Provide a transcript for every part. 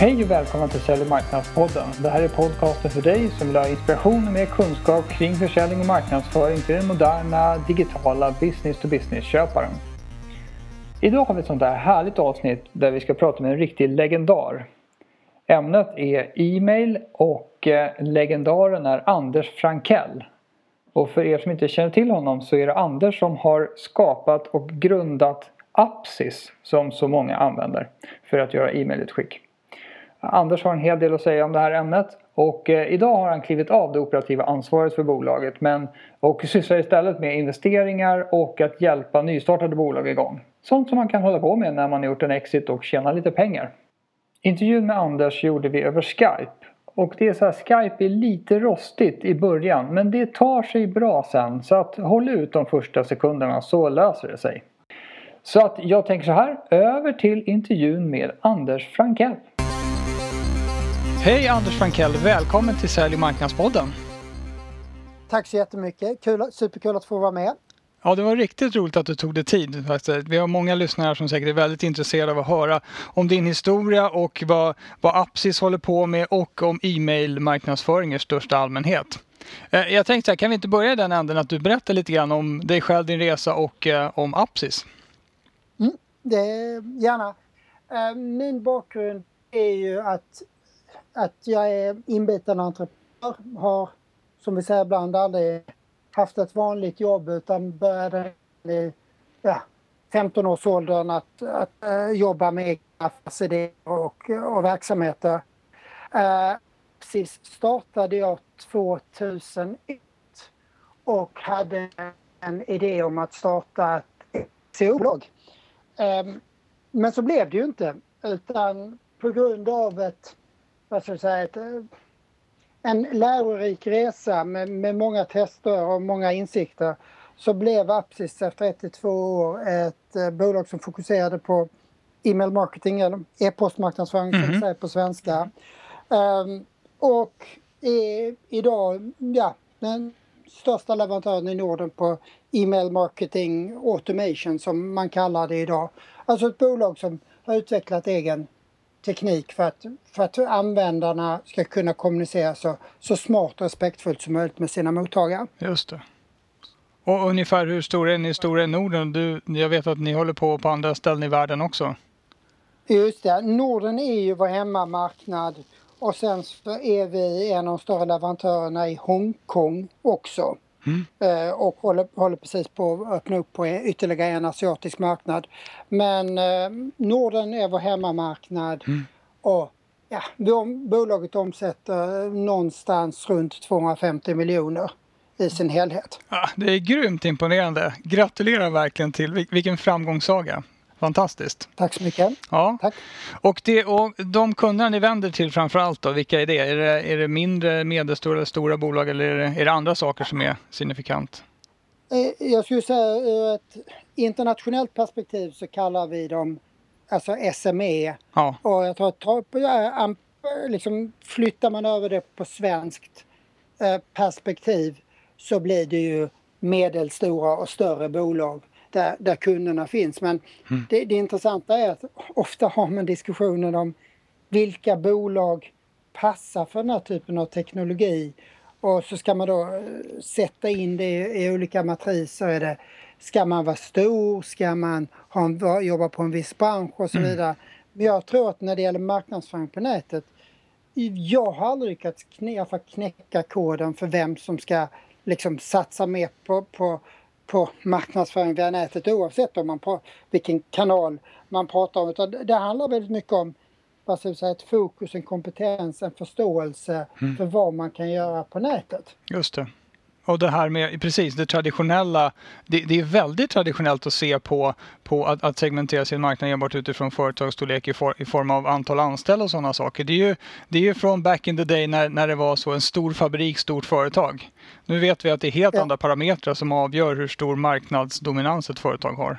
Hej och välkomna till Sälj och marknadspodden. Det här är podcasten för dig som vill ha inspiration och mer kunskap kring försäljning och marknadsföring till den moderna digitala business-to-business-köparen. Idag har vi ett sånt här härligt avsnitt där vi ska prata med en riktig legendar. Ämnet är e-mail och eh, legendaren är Anders Frankell. Och för er som inte känner till honom så är det Anders som har skapat och grundat Apsis som så många använder för att göra e-mailutskick. Anders har en hel del att säga om det här ämnet och eh, idag har han klivit av det operativa ansvaret för bolaget men, och sysslar istället med investeringar och att hjälpa nystartade bolag igång. Sånt som man kan hålla på med när man har gjort en exit och tjänar lite pengar. Intervjun med Anders gjorde vi över Skype och det är så här, Skype är lite rostigt i början men det tar sig bra sen så att håll ut de första sekunderna så löser det sig. Så att jag tänker så här, över till intervjun med Anders Frankell. Hej Anders Frankell, välkommen till Sälj och marknadspodden. Tack så jättemycket, Kul, superkul att få vara med. Ja, det var riktigt roligt att du tog dig tid. Vi har många lyssnare som säkert är väldigt intresserade av att höra om din historia och vad, vad Apsis håller på med och om e-mail marknadsföring i största allmänhet. Eh, jag tänkte så här, kan vi inte börja i den änden att du berättar lite grann om dig själv, din resa och eh, om Apsis? Mm, det gärna. Eh, min bakgrund är ju att att jag är inbiten entreprenör, har som vi säger ibland aldrig haft ett vanligt jobb utan började i ja, 15-årsåldern att, att uh, jobba med egna affärsidéer och, och verksamheter. Uh, precis startade jag 2001 och hade en idé om att starta ett SEO-bolag. Um, ehm, men så blev det ju inte utan på grund av ett vad ska jag säga, ett, eh, en lärorik resa med, med många tester och många insikter så blev Apsis efter ett till två år ett eh, bolag som fokuserade på e-mail marketing eller e-postmarknadsföring mm som mhm. säger på svenska. Um, och är idag ja, den största leverantören i Norden på e-mail marketing automation som man kallar det idag. Alltså ett bolag som har utvecklat egen teknik för att, för att användarna ska kunna kommunicera så, så smart och respektfullt som möjligt med sina mottagare. Just det. Och ungefär hur stora är ni stora i Norden? Du, jag vet att ni håller på på andra ställen i världen också. Just det. Norden är ju vår hemmamarknad och sen så är vi en av de större leverantörerna i Hongkong också. Mm. Eh, och håller, håller, precis på att öppna upp på ytterligare en asiatisk marknad. Men eh, Norden är vår hemmamarknad mm. och ja, bolaget omsätter någonstans runt 250 miljoner i sin helhet. Ja, det är grymt imponerande. Gratulerar verkligen till vilken framgångssaga. Fantastiskt. Tack så mycket. Ja. Tack. Och, det, och de kunderna ni vänder till framför allt då, vilka är det? Är det, är det mindre, medelstora stora bolag eller är det, är det andra saker som är signifikant? Eh, jag skulle säga ur ett internationellt perspektiv så kallar vi dem alltså SME. Ja. Och jag tror att liksom, flyttar man över det på svenskt eh, perspektiv så blir det ju medelstora och större bolag där, där kunderna finns. Men mm. det, det intressanta är att ofta har man diskussioner om vilka bolag passar för den här typen av teknologi. Och så ska man då eh, sätta in det i olika matriser. Är det, ska man vara stor? Ska man ha en, jobba på en viss bransch och så mm. vidare? Men jag tror att när det gäller marknadsföring på nätet jag har aldrig lyckats knä, knäcka koden för vem som ska liksom satsa mer på, på på marknadsföring via nätet oavsett om man på vilken kanal man pratar om. Utan det handlar väldigt mycket om vad ska säga, ett fokus, en kompetens, en förståelse mm. för vad man kan göra på nätet. Just det. Och det här med precis det traditionella. Det, det, är väldigt traditionellt att se på, på att, att, segmentera sin marknad enbart utifrån företagsstorlek i, for, i form av antal anställda och sådana saker. Det är ju, det är ju från back in the day när, när det var så en stor fabrik, stort företag. Nu vet vi att det är helt ja. andra parametrar som avgör hur stor marknadsdominans ett företag har.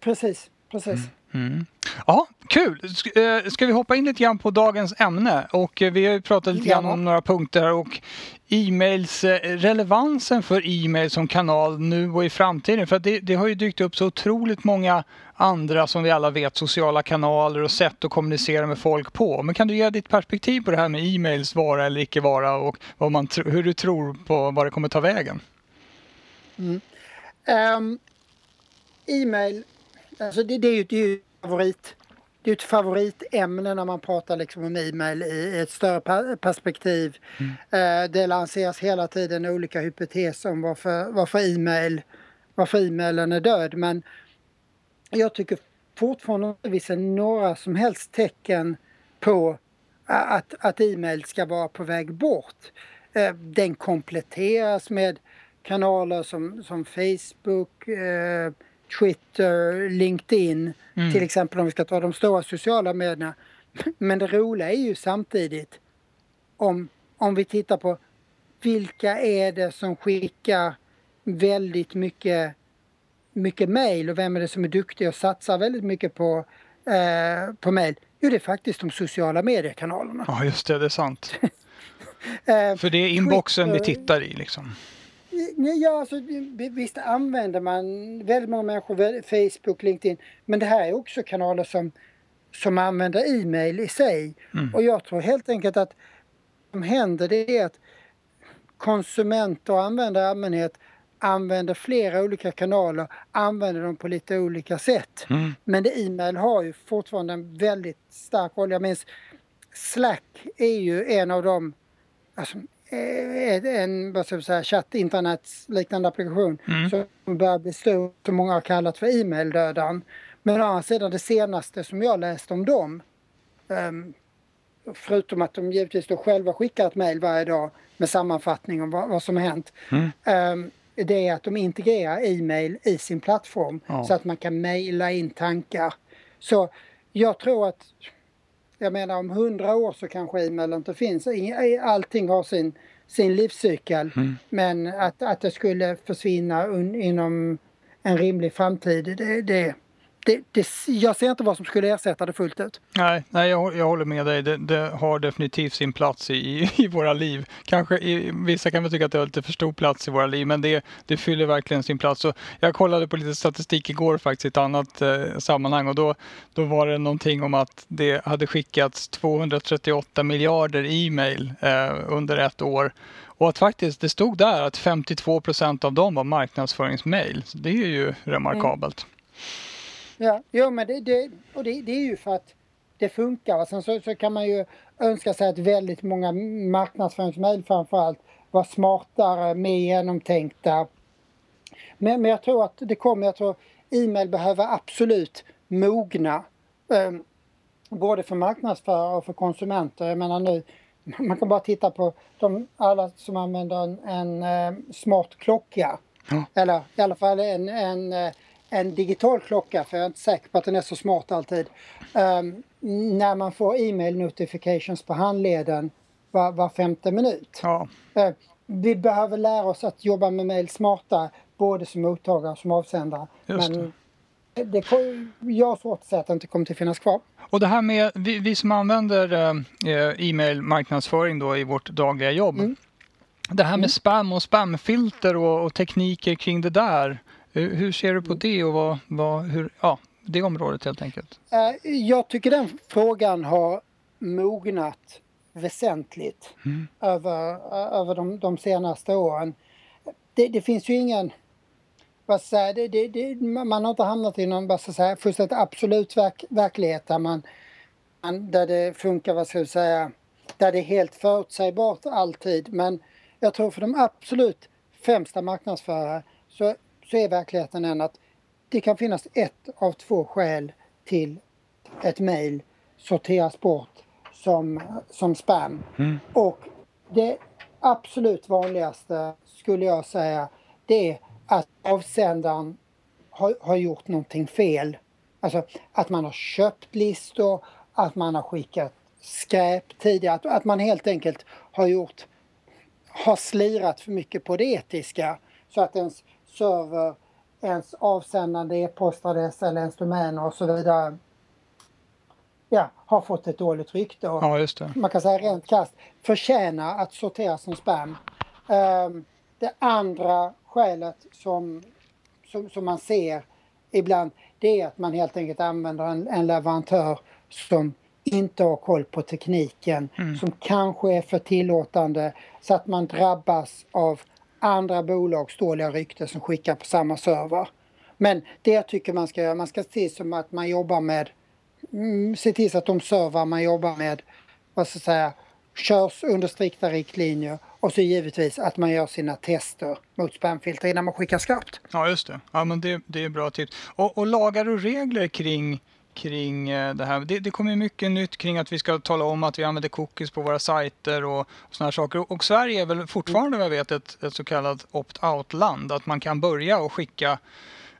Precis, precis. Mm. Mm. Ja, kul! Eh, ska vi hoppa in lite grann på dagens ämne? Och eh, vi har ju pratat lite grann om några punkter och E-mails-relevansen för e-mail som kanal nu och i framtiden? För det, det, har ju dykt upp så otroligt många andra, som vi alla vet, sociala kanaler och sätt att kommunicera med folk på. Men kan du ge ditt perspektiv på det här med e-mails vara eller icke vara och vad man, hur du tror på vad det kommer ta vägen? Mm. Um, e-mail, alltså det, det, är ju, det är ju favorit det är ett favoritämne när man pratar liksom om e-mail i ett större perspektiv. Mm. Eh, det lanseras hela tiden olika hypoteser om varför, varför, e-mail, varför e-mailen är död. Men jag tycker fortfarande inte vi ser några som helst tecken på att, att e-mail ska vara på väg bort. Eh, den kompletteras med kanaler som, som Facebook, eh, Twitter, LinkedIn mm. till exempel om vi ska ta de stora sociala medierna. Men det roliga är ju samtidigt om, om vi tittar på vilka är det som skickar väldigt mycket, mycket mail och vem är det som är duktig och satsar väldigt mycket på, eh, på mail? Jo, det är faktiskt de sociala mediekanalerna. Ja, just det, det är sant. eh, För det är inboxen Twitter, vi tittar i liksom. Ja, alltså, visst använder man väldigt många människor Facebook, LinkedIn. Men det här är också kanaler som, som använder e-mail i sig. Mm. Och jag tror helt enkelt att det som händer det är att konsumenter och användare i allmänhet använder flera olika kanaler, använder dem på lite olika sätt. Mm. Men e-mail har ju fortfarande en väldigt stark roll. Jag minns Slack är ju en av de Alltså, en vad ska jag säga, chatt, internet liknande applikation mm. som börjar bli stor, som många har kallat för e-maildödaren. Men å andra sidan det senaste som jag läste om dem, um, förutom att de givetvis då själva skickar ett mejl varje dag med sammanfattning om vad, vad som har hänt, mm. um, det är att de integrerar e-mail i sin plattform ja. så att man kan mejla in tankar. Så jag tror att jag menar om hundra år så kanske e-mail inte finns. Allting har sin, sin livscykel. Mm. Men att, att det skulle försvinna un, inom en rimlig framtid, det, det, det, det, jag ser inte vad som skulle ersätta det fullt ut. Nej, nej jag, jag håller med dig. Det, det, har definitivt sin plats i, i våra liv. Kanske i, vissa kan väl tycka att det har lite för stor plats i våra liv, men det, det fyller verkligen sin plats. Och jag kollade på lite statistik igår faktiskt i ett annat eh, sammanhang och då, då var det någonting om att det hade skickats 238 miljarder e-mail eh, under ett år. Och att faktiskt det stod där att 52 procent av dem var marknadsföringsmail. det är ju remarkabelt. Mm. Ja, jo, men det, det, och det, det är ju för att det funkar. Sen så, så kan man ju önska sig att väldigt många marknadsföringsmejl framförallt var smartare, mer genomtänkta. Men, men jag tror att det kommer, jag tror e-mail behöver absolut mogna. Um, både för marknadsförare och för konsumenter. Jag menar nu, man kan bara titta på de, alla som använder en, en uh, smart klocka. Mm. Eller i alla fall en, en uh, en digital klocka, för jag är inte säker på att den är så smart alltid. Um, när man får e-mail notifications på handleden var, var femte minut. Ja. Uh, vi behöver lära oss att jobba med mail smartare, både som mottagare och som avsändare. Just Men det. Det, jag har svårt att säga att det inte kommer att finnas kvar. Och det här med, vi, vi som använder eh, e-mail marknadsföring då i vårt dagliga jobb. Mm. Det här med mm. spam och spamfilter och, och tekniker kring det där. Hur ser du på det och vad, vad, hur, ja, det området helt enkelt? Eh, jag tycker den frågan har mognat väsentligt mm. över, över de, de senaste åren. Det, det, finns ju ingen... Vad säga, det, det, man har inte hamnat i någon vad ska säga, fullständigt absolut verk, verklighet där, man, där det funkar, vad ska jag säga, där det är helt förutsägbart alltid. Men jag tror för de absolut främsta marknadsförare så så är verkligheten den att det kan finnas ett av två skäl till ett mejl sorteras bort som, som spam. Mm. Och det absolut vanligaste skulle jag säga det är att avsändaren har, har gjort någonting fel. Alltså att man har köpt listor, att man har skickat skräp tidigare, att, att man helt enkelt har gjort har slirat för mycket på det etiska så att ens server, ens avsändande e-postadress eller ens domäner och så vidare ja, har fått ett dåligt rykte. Och ja. Man kan säga rent kast förtjänar att sorteras som spam. Um, det andra skälet som, som, som, man ser ibland det är att man helt enkelt använder en, en leverantör som inte har koll på tekniken, mm. som kanske är för tillåtande så att man drabbas av andra bolags dåliga rykte som skickar på samma server. Men det tycker man ska göra, man ska se som att man jobbar med, mm, se till så att de servar man jobbar med, vad ska jag säga, körs under strikta riktlinjer och så givetvis att man gör sina tester mot spamfilter innan man skickar skarpt. Ja, just det. Ja, men det, det är bra tips. Och, och lagar och regler kring kring eh, det här. Det, det kommer mycket nytt kring att vi ska tala om att vi använder cookies på våra sajter och, och sådana här saker. Och Sverige är väl fortfarande vad jag vet ett, ett så kallat opt-out-land. Att man kan börja och skicka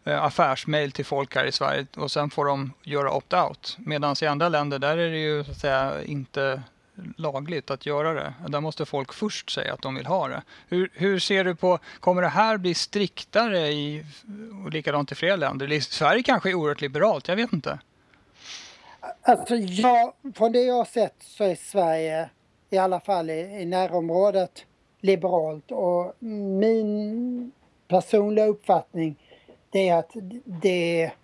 eh, affärsmail till folk här i Sverige och sen får de göra opt-out. Medan i andra länder där är det ju så att säga inte lagligt att göra det. Där måste folk först säga att de vill ha det. Hur, hur ser du på, kommer det här bli striktare i, och likadant i fler länder? Sverige kanske är oerhört liberalt, jag vet inte. Alltså ja, från det jag har sett så är Sverige i alla fall i, i närområdet liberalt och min personliga uppfattning det är att det är,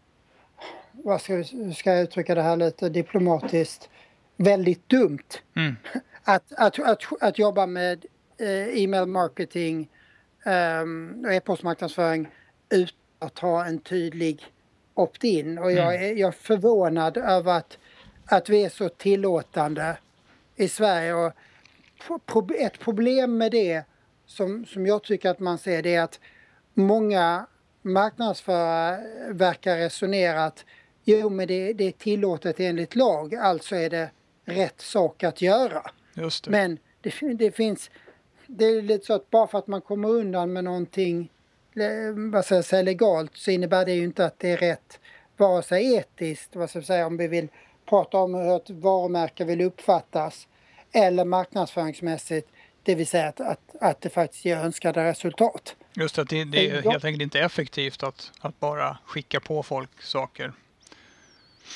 vad ska, ska jag uttrycka det här lite diplomatiskt, väldigt dumt mm. att, att, att, att jobba med eh, e-mail marketing um, och e-postmarknadsföring utan att ha en tydlig opt-in och jag mm. är, jag är förvånad över att, att vi är så tillåtande i Sverige. Och pro, ett problem med det som, som jag tycker att man ser det är att många marknadsförare verkar resonera att jo men det, det är tillåtet enligt lag, alltså är det rätt sak att göra. Det. Men det, det finns, det är lite så att bara för att man kommer undan med någonting vad ska jag säga, legalt så innebär det ju inte att det är rätt vare sig etiskt, vad ska jag säga, om vi vill prata om hur ett varumärke vill uppfattas eller marknadsföringsmässigt, det vill säga att, att, att det faktiskt ger önskade resultat. Just att det, det är helt enkelt inte effektivt att, att bara skicka på folk saker.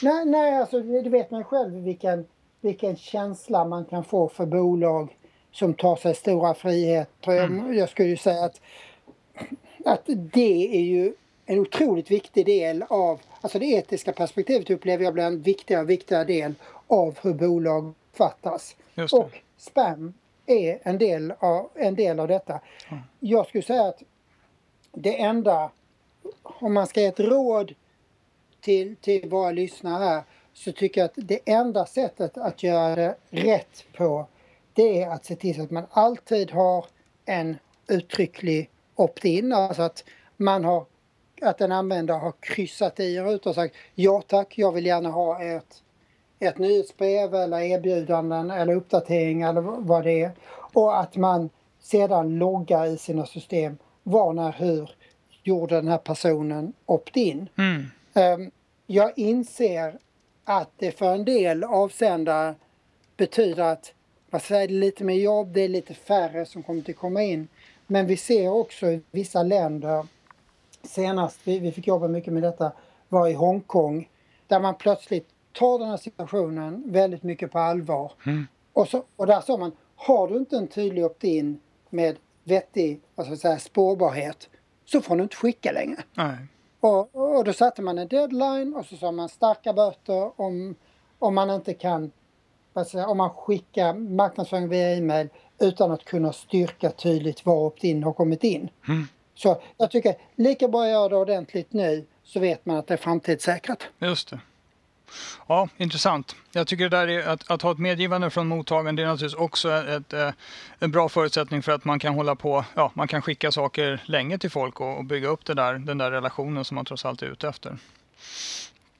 Nej, nej alltså det vet man själv vilken, vilken känsla man kan få för bolag som tar sig stora friheter. Mm. Jag, jag skulle ju säga att att det är ju en otroligt viktig del av, alltså det etiska perspektivet upplever jag blir en viktigare och viktigare del av hur bolag fattas. Och spam är en del av, en del av detta. Mm. Jag skulle säga att det enda, om man ska ge ett råd till, till våra lyssnare här, så tycker jag att det enda sättet att göra det rätt på, det är att se till så att man alltid har en uttrycklig opt-in, alltså att man har att en användare har kryssat i ruta och sagt ja tack, jag vill gärna ha ett, ett nyhetsbrev eller erbjudanden eller uppdatering eller vad det är. Och att man sedan loggar i sina system var, när, hur gjorde den här personen opt-in. Mm. Um, jag inser att det för en del avsändare betyder att vad säger, det är lite mer jobb, det är lite färre som kommer att komma in. Men vi ser också i vissa länder, senast vi, vi fick jobba mycket med detta, var i Hongkong, där man plötsligt tar den här situationen väldigt mycket på allvar. Mm. Och, så, och där sa man, har du inte en tydlig opt-in med vettig ska jag säga, spårbarhet så får du inte skicka längre. Nej. Och, och då satte man en deadline och så sa man starka böter om, om man inte kan, säga, om man skickar marknadsföring via e-mail utan att kunna styrka tydligt var opt-in har kommit in. Mm. Så jag tycker lika bra att göra det ordentligt nu så vet man att det är framtidssäkrat. Just det. Ja, intressant. Jag tycker det där är att, att ha ett medgivande från mottagaren det är naturligtvis också ett, ett, eh, en bra förutsättning för att man kan hålla på, ja, man kan skicka saker länge till folk och, och bygga upp det där, den där relationen som man trots allt är ute efter.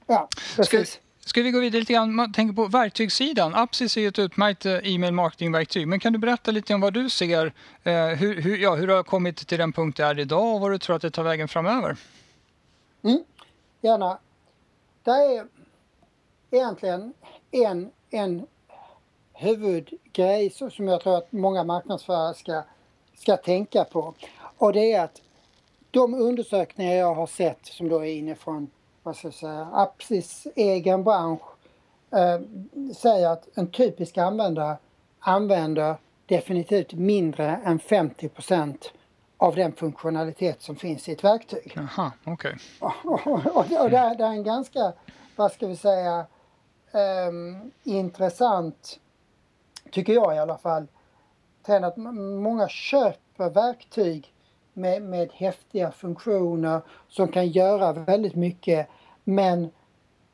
Ja, precis. Ska, Ska vi gå vidare lite grann? Man tänker på verktygssidan. Apsis är ju ett utmärkt eh, e-mail marketingverktyg. Men kan du berätta lite om vad du ser? Eh, hur, hur, ja, hur du har kommit till den punkt det är idag och vad du tror att det tar vägen framöver? Mm, gärna. Det är egentligen en, en huvudgrej som jag tror att många marknadsförare ska, ska tänka på. Och det är att de undersökningar jag har sett som då är inifrån vad ska jag säga, Apsis egen bransch eh, säger att en typisk användare använder definitivt mindre än 50% av den funktionalitet som finns i ett verktyg. Jaha, okej. Okay. Och, och, och det, är, det är en ganska, vad ska vi säga, um, intressant, tycker jag i alla fall, trend att många köper verktyg med, med häftiga funktioner som kan göra väldigt mycket men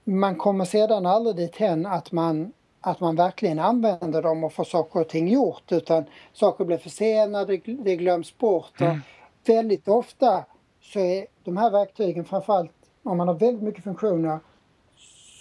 man kommer sedan aldrig dit hen att man, att man verkligen använder dem och får saker och ting gjort utan saker blir försenade, det glöms bort. Mm. Väldigt ofta så är de här verktygen framförallt om man har väldigt mycket funktioner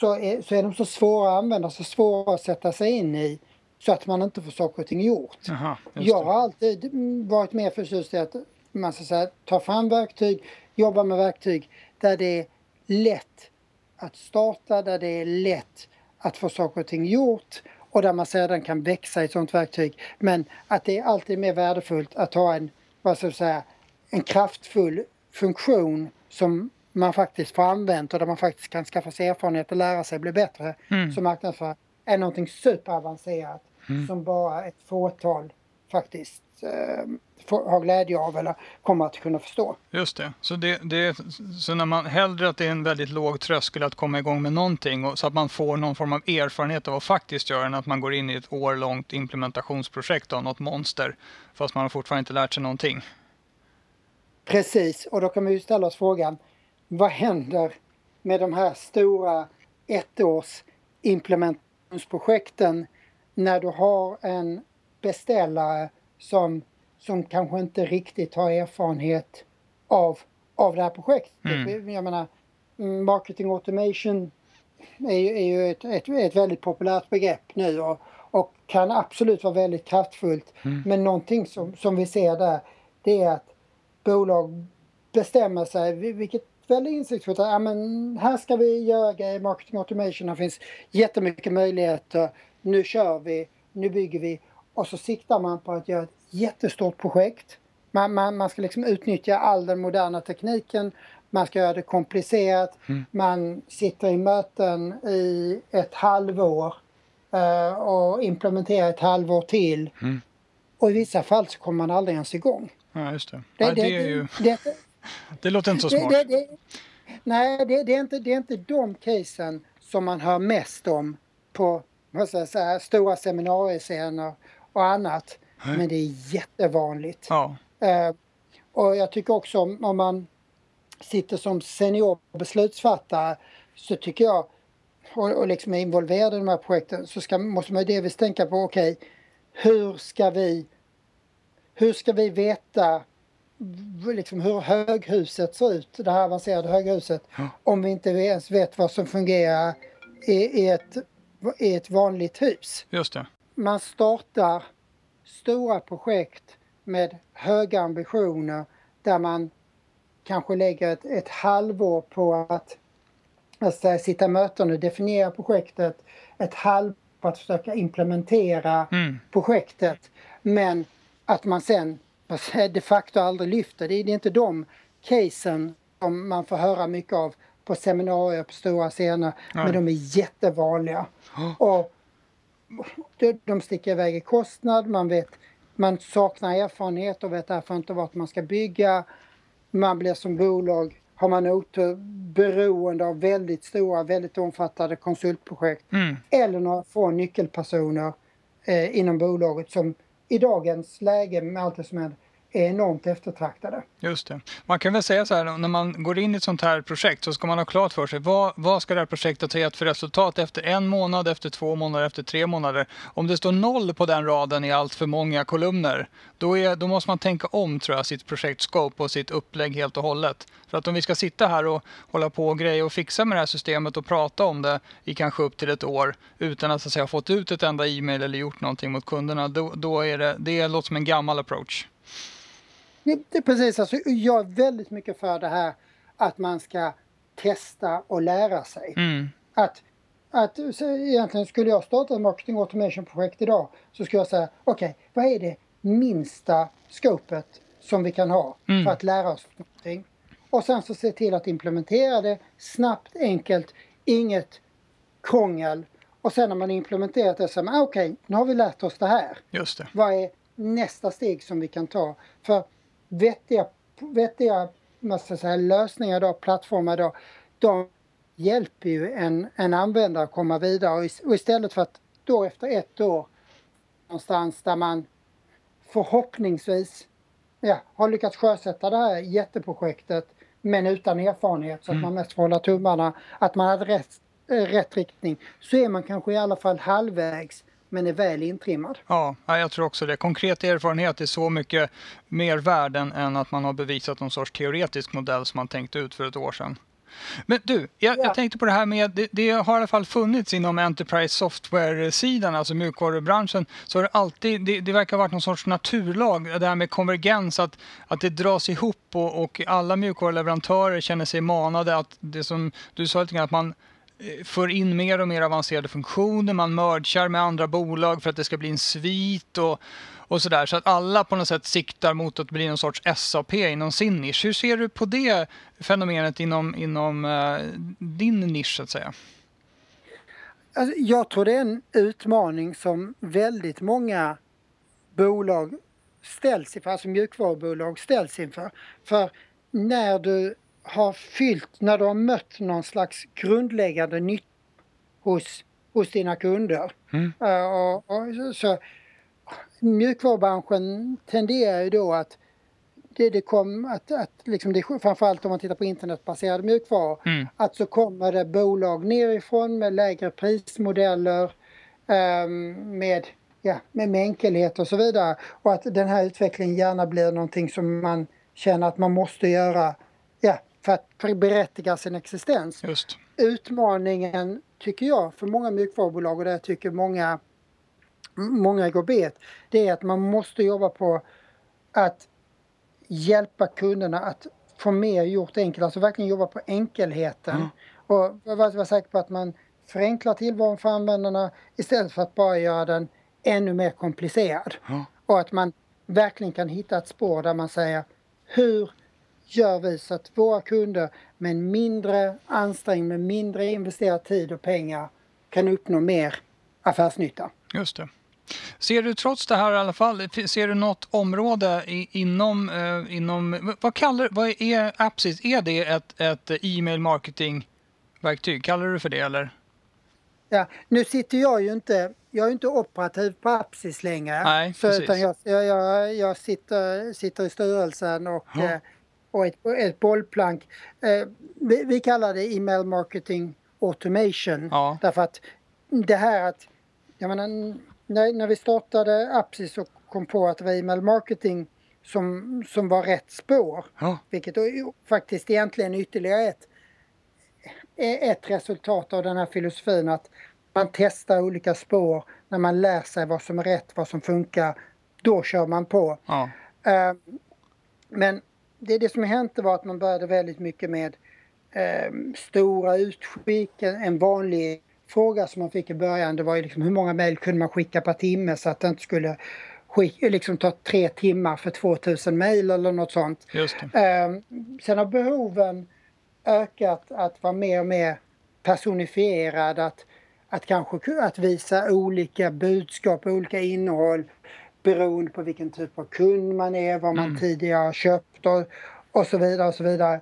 så är, så är de så svåra att använda, så svåra att sätta sig in i så att man inte får saker och ting gjort. Aha, jag har alltid varit mer förtjust i att man ska säga, ta fram verktyg, jobba med verktyg där det är lätt att starta, där det är lätt att få saker och ting gjort och där man sedan kan växa i ett sådant verktyg. Men att det är alltid mer värdefullt att ha en, vad ska jag säga, en kraftfull funktion som man faktiskt får använt och där man faktiskt kan skaffa sig erfarenhet och lära sig bli bättre mm. som marknadsförare än någonting superavancerat mm. som bara ett fåtal faktiskt har glädje av eller kommer att kunna förstå. Just det. Så, det, det, så när man hellre att det är en väldigt låg tröskel att komma igång med någonting och, så att man får någon form av erfarenhet av att faktiskt göra än att man går in i ett årlångt implementationsprojekt av något monster fast man har fortfarande inte lärt sig någonting. Precis, och då kan man ju ställa oss frågan vad händer med de här stora ettårs implementationsprojekten när du har en beställare som, som kanske inte riktigt har erfarenhet av, av det här projektet. Mm. Jag menar, marketing automation är ju, är ju ett, ett, ett, väldigt populärt begrepp nu och, och kan absolut vara väldigt kraftfullt. Mm. Men någonting som, som vi ser där det är att bolag bestämmer sig, vilket väldigt insiktsfullt, ja men här ska vi göra grejer, marketing automation, här finns jättemycket möjligheter, nu kör vi, nu bygger vi och så siktar man på att göra ett jättestort projekt. Man, man, man ska liksom utnyttja all den moderna tekniken. Man ska göra det komplicerat. Mm. Man sitter i möten i ett halvår uh, och implementerar ett halvår till. Mm. Och i vissa fall så kommer man aldrig ens igång. Ja, just det. Det, ja, det, det, är ju... det, det låter inte så smart. nej, det, är inte, det är inte de casen som man hör mest om på ska jag säga, stora seminariescener och annat. Men det är jättevanligt. Ja. Eh, och jag tycker också om, om man sitter som senior beslutsfattare så tycker jag och, och liksom är involverad i de här projekten så ska, måste man ju delvis tänka på okej okay, hur ska vi hur ska vi veta liksom hur höghuset ser ut, det här avancerade höghuset, ja. om vi inte ens vet vad som fungerar i, i, ett, i ett vanligt hus. Just det man startar stora projekt med höga ambitioner där man kanske lägger ett, ett halvår på att alltså, sitta möten och definiera projektet, ett halvår på att försöka implementera mm. projektet. Men att man sen de facto aldrig lyfter. Det är inte de casen som man får höra mycket av på seminarier på stora scener, Nej. men de är jättevanliga. Oh. Och de sticker iväg i kostnad, man vet man saknar erfarenhet och vet därför inte vart man ska bygga. Man blir som bolag, har man otur, beroende av väldigt stora, väldigt omfattande konsultprojekt. Mm. Eller några få nyckelpersoner eh, inom bolaget som i dagens läge med allt det som händer är enormt eftertraktade. Just det. Man kan väl säga så här, när man går in i ett sånt här projekt så ska man ha klart för sig vad, vad ska det här projektet ha gett för resultat efter en månad, efter två månader, efter tre månader. Om det står noll på den raden i allt för många kolumner, då, är, då måste man tänka om tror jag, sitt projektscope och sitt upplägg helt och hållet. För att om vi ska sitta här och hålla på och greja och fixa med det här systemet och prata om det i kanske upp till ett år utan att, så att säga, ha fått ut ett enda e-mail eller gjort någonting mot kunderna, då, då är det, det låter som en gammal approach. Det, är precis, alltså, jag är väldigt mycket för det här att man ska testa och lära sig. Mm. Att, att så egentligen skulle jag starta ett marketing automation-projekt idag så skulle jag säga okej, okay, vad är det minsta scopet som vi kan ha mm. för att lära oss någonting? Och sen så se till att implementera det snabbt, enkelt, inget krångel. Och sen när man implementerat det så okej, okay, nu har vi lärt oss det här. Just det. Vad är nästa steg som vi kan ta. För vettiga, vettiga måste säga, lösningar då, plattformar då, de hjälper ju en, en användare att komma vidare och istället för att då efter ett år någonstans där man förhoppningsvis ja, har lyckats sjösätta det här jätteprojektet men utan erfarenhet så att mm. man mest får hålla tummarna att man hade rätt, rätt riktning så är man kanske i alla fall halvvägs men är väl intrimmad. Ja, jag tror också det. Konkret erfarenhet är så mycket mer värden än att man har bevisat någon sorts teoretisk modell som man tänkte ut för ett år sedan. Men du, jag, ja. jag, tänkte på det här med, det, det, har i alla fall funnits inom Enterprise Software-sidan, alltså mjukvarubranschen, så har det alltid, det, det verkar ha varit någon sorts naturlag, det här med konvergens, att, att det dras ihop och, och alla mjukvaruleverantörer känner sig manade att det som du sa lite grann, att man Eh, för in mer och mer avancerade funktioner, man mergar med andra bolag för att det ska bli en svit och, och sådär. Så att alla på något sätt siktar mot att bli någon sorts SAP inom sin nisch. Hur ser du på det fenomenet inom, inom uh, din nisch så att säga? Alltså, jag tror det är en utmaning som väldigt många bolag ställs inför, alltså mjukvarubolag ställs inför. För när du har fyllt, när du har mött någon slags grundläggande nytta hos, hos dina kunder. Mm. Uh, och, och, så, mjukvarubranschen tenderar ju då att det, det kom att, att liksom det, framförallt om man tittar på internetbaserade mjukvaror, mm. att så kommer det bolag nerifrån med lägre prismodeller, um, med, ja, med, med enkelhet och så vidare. Och att den här utvecklingen gärna blir någonting som man känner att man måste göra ja, för att berättiga sin existens. Just. Utmaningen, tycker jag, för många mjukvarubolag och det tycker många många går bet, det är att man måste jobba på att hjälpa kunderna att få mer gjort enkelt, alltså verkligen jobba på enkelheten. Mm. Och vara var säker på att man förenklar tillvaron för användarna istället för att bara göra den ännu mer komplicerad. Mm. Och att man verkligen kan hitta ett spår där man säger hur gör vi så att våra kunder med en mindre ansträngning, med mindre investerad tid och pengar kan uppnå mer affärsnytta. Just det. Ser du trots det här i alla fall, ser du något område inom, eh, inom vad kallar vad är Appsis? Är det ett, ett e-mail marketing-verktyg? Kallar du det för det eller? Ja, nu sitter jag ju inte, jag är inte operativ på Appsis längre. Nej, så, utan jag, jag, jag sitter, sitter i styrelsen och, ja. Eh, och ett, ett bollplank. Eh, vi, vi kallar det e-mail marketing automation. Ja. Därför att det här att, jag menar, när, när vi startade Apsis och kom på att det var e-mail marketing som, som var rätt spår. Ja. Vilket faktiskt egentligen ytterligare ett, ett resultat av den här filosofin att man testar olika spår. När man lär sig vad som är rätt, vad som funkar, då kör man på. Ja. Uh, men det, det som hände var att man började väldigt mycket med uh, stora utskick, en vanlig fråga som man fick i början det var ju liksom hur många mejl kunde man skicka per timme så att det inte skulle skicka, liksom ta tre timmar för 2000 mejl eller något sånt. Eh, sen har behoven ökat att vara mer och mer personifierad, att, att kanske att visa olika budskap, olika innehåll beroende på vilken typ av kund man är, vad man mm. tidigare har köpt och, och så vidare och så vidare.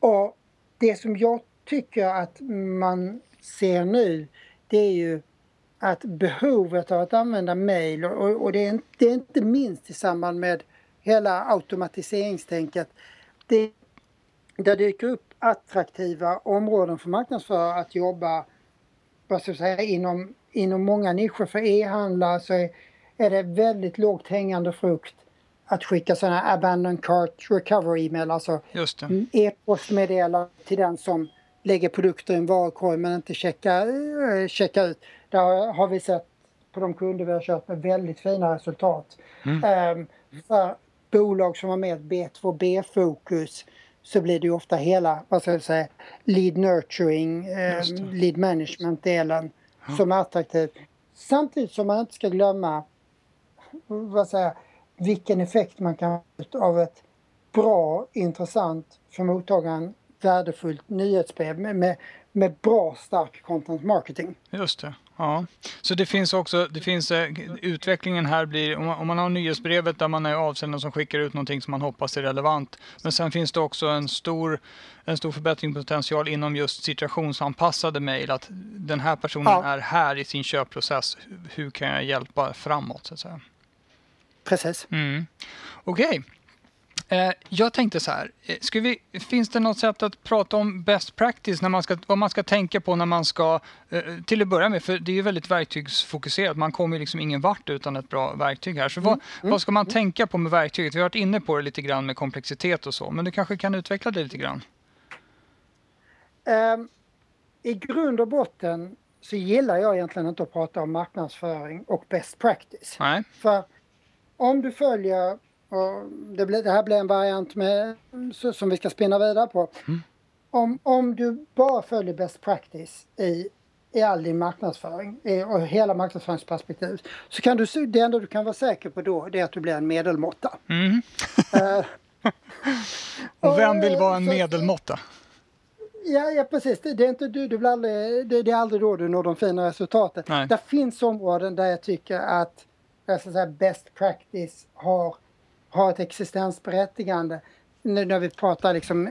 Och det som jag tycker att man ser nu det är ju att behovet av att använda mejl och, och det, är, det, är, inte minst i samband med hela automatiseringstänket. Det, det dyker upp attraktiva områden för marknadsförare att jobba vad ska jag säga, inom, inom många nischer. För e-handlare så är, är det väldigt lågt hängande frukt att skicka sådana abandon cart recovery e-mail, alltså e-postmeddelande till den som lägger produkter i en varukorg men inte checka, äh, checka ut. Där har vi sett på de kunder vi har kört med väldigt fina resultat. Mm. Um, för bolag som har med B2B-fokus så blir det ofta hela, vad ska jag säga, lead nurturing, um, lead management-delen ja. som är attraktiv. Samtidigt som man inte ska glömma vad säger, vilken effekt man kan få av ett bra, intressant, för mottagaren värdefullt nyhetsbrev med, med, med bra stark content marketing. Just det. Ja, så det finns också, det finns, eh, utvecklingen här blir, om man, om man har nyhetsbrevet där man är avsändare som skickar ut någonting som man hoppas är relevant. Men sen finns det också en stor, en stor förbättringspotential inom just situationsanpassade mejl. Att den här personen ja. är här i sin köpprocess. Hur kan jag hjälpa framåt så att säga? Precis. Mm. Okej. Okay. Eh, jag tänkte så här, eh, ska vi, finns det något sätt att prata om best practice, när man ska, vad man ska tänka på när man ska, eh, till att börja med, för det är ju väldigt verktygsfokuserat, man kommer liksom ingen vart utan ett bra verktyg här. Så vad, mm. vad ska man mm. tänka på med verktyget? Vi har varit inne på det lite grann med komplexitet och så, men du kanske kan utveckla det lite grann? Um, I grund och botten så gillar jag egentligen inte att prata om marknadsföring och best practice. Nej. För om du följer och det, blir, det här blir en variant med, som vi ska spinna vidare på. Mm. Om, om du bara följer best practice i, i all din marknadsföring i, och hela marknadsföringsperspektivet så kan du, det enda du kan vara säker på då det är att du blir en medelmåtta. Mm. uh, och vem vill vara en medelmåtta? Ja, ja precis. Det, det, är inte du, du blir aldrig, det, det, är aldrig då du når de fina resultaten. Nej. Det finns områden där jag tycker att jag ska säga, best practice har har ett existensberättigande. Nu när vi pratar liksom,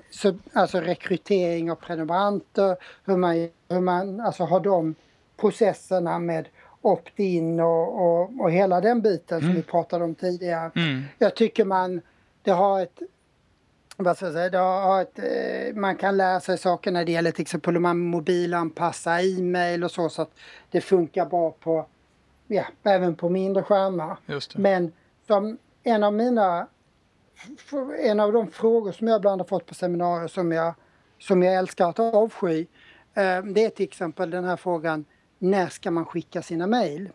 alltså rekrytering av prenumeranter, hur man, hur man alltså har de processerna med opt-in och, och, och, hela den biten mm. som vi pratade om tidigare. Mm. Jag tycker man, det har ett vad ska jag säga, det har ett, eh, man kan lära sig saker när det gäller till exempel hur man mobilanpassar e-mail och så så att det funkar bra på, ja, även på mindre skärmar. Men som en av mina en av de frågor som jag ibland har fått på seminarier som jag, som jag älskar att avsky eh, det är till exempel den här frågan när ska man skicka sina mejl?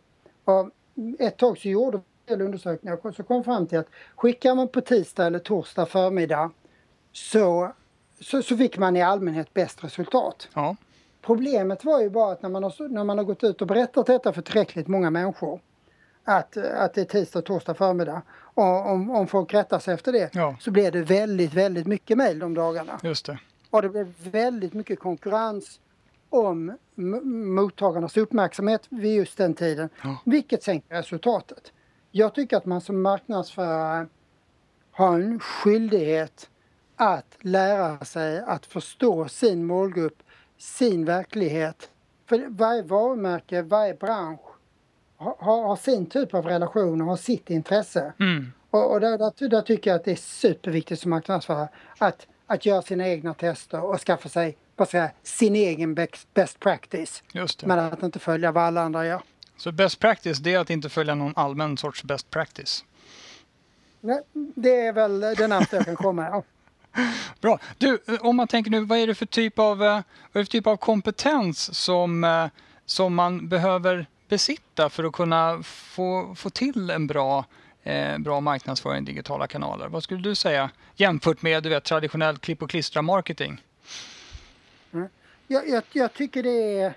ett tag så gjorde vi en undersökning och så kom fram till att skickar man på tisdag eller torsdag förmiddag så, så, så fick man i allmänhet bäst resultat. Ja. Problemet var ju bara att när man, har, när man har gått ut och berättat detta för tillräckligt många människor att, att det är tisdag och torsdag förmiddag. Och om, om folk rättar sig efter det ja. så blir det väldigt, väldigt mycket mejl de dagarna. Just det. Och det blir väldigt mycket konkurrens om mottagarnas uppmärksamhet vid just den tiden, ja. vilket sänker resultatet. Jag tycker att man som marknadsförare har en skyldighet att lära sig att förstå sin målgrupp, sin verklighet. För varje varumärke, varje bransch har, har sin typ av relation och har sitt intresse. Mm. Och, och där, där, där, tycker jag att det är superviktigt som marknadsförare att, att göra sina egna tester och skaffa sig vad säga, sin egen best, practice. Just det. Men att inte följa vad alla andra gör. Så best practice det är att inte följa någon allmän sorts best practice? Nej, det är väl det närmaste jag kan komma. Bra. Du, om man tänker nu, vad är det för typ av, vad är det för typ av kompetens som, eh, som man behöver besitta för att kunna få, få till en bra, eh, bra marknadsföring i digitala kanaler? Vad skulle du säga jämfört med du vet, traditionell klipp och klistra marketing? Mm. Jag, jag, jag, tycker det är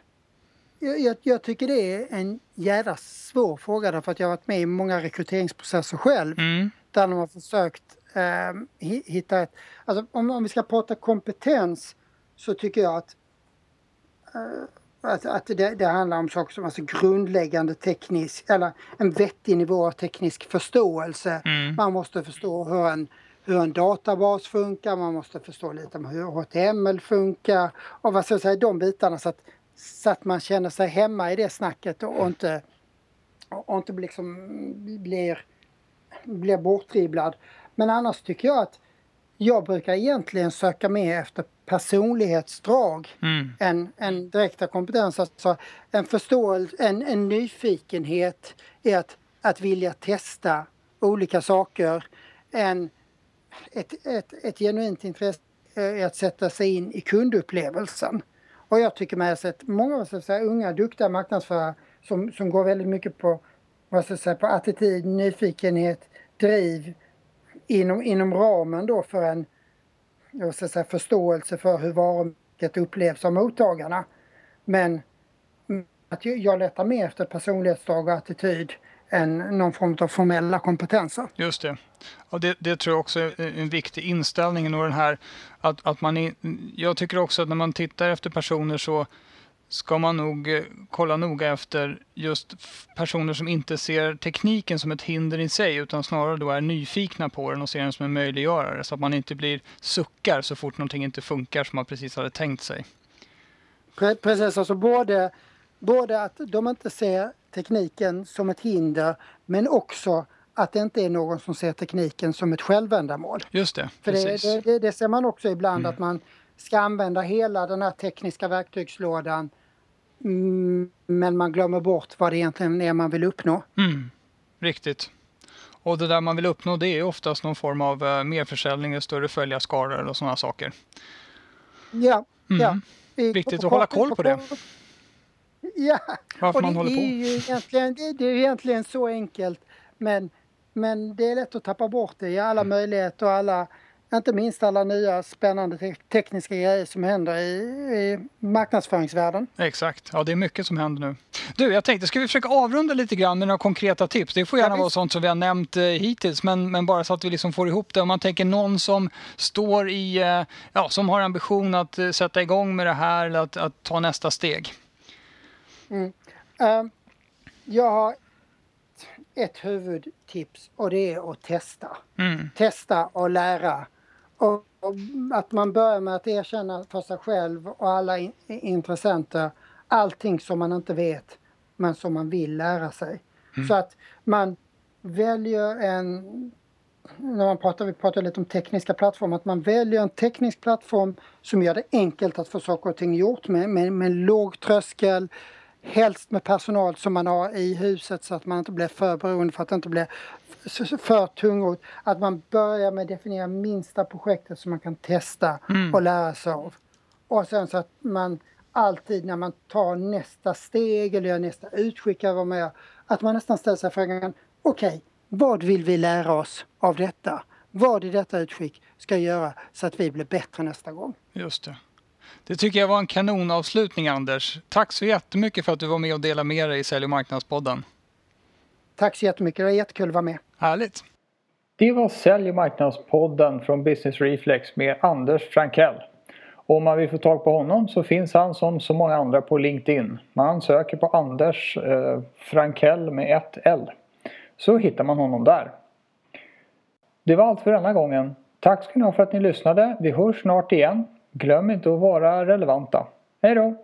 jag, jag, tycker det är en jävla svår fråga därför att jag har varit med i många rekryteringsprocesser själv. Mm. Där de har försökt eh, hitta ett... Alltså om, om vi ska prata kompetens så tycker jag att eh, att, att det, det, handlar om saker som alltså grundläggande teknisk, eller en vettig nivå av teknisk förståelse. Mm. Man måste förstå hur en, hur en databas funkar, man måste förstå lite om hur HTML funkar och vad ska jag säga, de bitarna så att, så att man känner sig hemma i det snacket och, och inte, och inte liksom blir, blir bortdribblad. Men annars tycker jag att jag brukar egentligen söka mer efter personlighetsdrag mm. än, än direkta kompetens. Alltså en förståelse, en, en nyfikenhet i att, att vilja testa olika saker. En, ett, ett, ett genuint intresse i att sätta sig in i kundupplevelsen. Och jag tycker mig ha sett många så säga, unga duktiga marknadsförare som, som går väldigt mycket på, vad ska jag säga, på attityd, nyfikenhet, driv inom, inom ramen då för en jag ska säga, förståelse för hur varumärket upplevs av mottagarna. Men att jag letar mer efter personlighetsdrag och attityd än någon form av formella kompetenser. Just det. Och det, det tror jag också är en viktig inställning. Och den här, att, att man är, jag tycker också att när man tittar efter personer så ska man nog eh, kolla noga efter just personer som inte ser tekniken som ett hinder i sig utan snarare då är nyfikna på den och ser den som en möjliggörare så att man inte blir suckar så fort någonting inte funkar som man precis hade tänkt sig. Precis, alltså både, både att de inte ser tekniken som ett hinder men också att det inte är någon som ser tekniken som ett självändamål. Just det, För det, det, det, det, ser man också ibland mm. att man ska använda hela den här tekniska verktygslådan men man glömmer bort vad det egentligen är man vill uppnå. Mm. Riktigt. Och det där man vill uppnå det är oftast någon form av uh, merförsäljning, större följarskaror och sådana saker. Ja, mm. ja. Viktigt att hålla koll på det. Ja, Varför man håller på. Är ju egentligen, det, är egentligen så enkelt men, men det är lätt att tappa bort det i alla mm. möjligheter och alla inte minst alla nya spännande te tekniska grejer som händer i, i marknadsföringsvärlden. Exakt, ja det är mycket som händer nu. Du, jag tänkte, ska vi försöka avrunda lite grann med några konkreta tips? Det får gärna ja, vara sånt som vi har nämnt eh, hittills, men, men bara så att vi liksom får ihop det. Om man tänker någon som står i, eh, ja, som har ambition att eh, sätta igång med det här eller att, att ta nästa steg. Mm. Uh, jag har ett huvudtips och det är att testa. Mm. Testa och lära. Och, och, att man börjar med att erkänna för sig själv och alla in, intressenter allting som man inte vet men som man vill lära sig. Mm. Så att man väljer en, när man pratar, vi pratar lite om tekniska plattformar, att man väljer en teknisk plattform som gör det enkelt att få saker och ting gjort med, med, med låg tröskel, helst med personal som man har i huset så att man inte blir för beroende för att inte blir för tungrot. Att man börjar med att definiera minsta projektet som man kan testa mm. och lära sig av. Och sen så att man alltid när man tar nästa steg eller gör nästa utskick eller vad man gör, att man nästan ställer sig frågan, okej, okay, vad vill vi lära oss av detta? Vad i detta utskick ska göra så att vi blir bättre nästa gång? Just det. Det tycker jag var en kanonavslutning Anders. Tack så jättemycket för att du var med och delade med dig i Sälj och marknadspodden. Tack så jättemycket, det var jättekul att vara med. Härligt. Det var Sälj och marknadspodden från Business Reflex med Anders Frankell. Om man vill få tag på honom så finns han som så många andra på LinkedIn. Man söker på Anders eh, Frankell med ett L. Så hittar man honom där. Det var allt för denna gången. Tack ska ni ha för att ni lyssnade. Vi hörs snart igen. Glöm inte att vara relevanta. Hej då!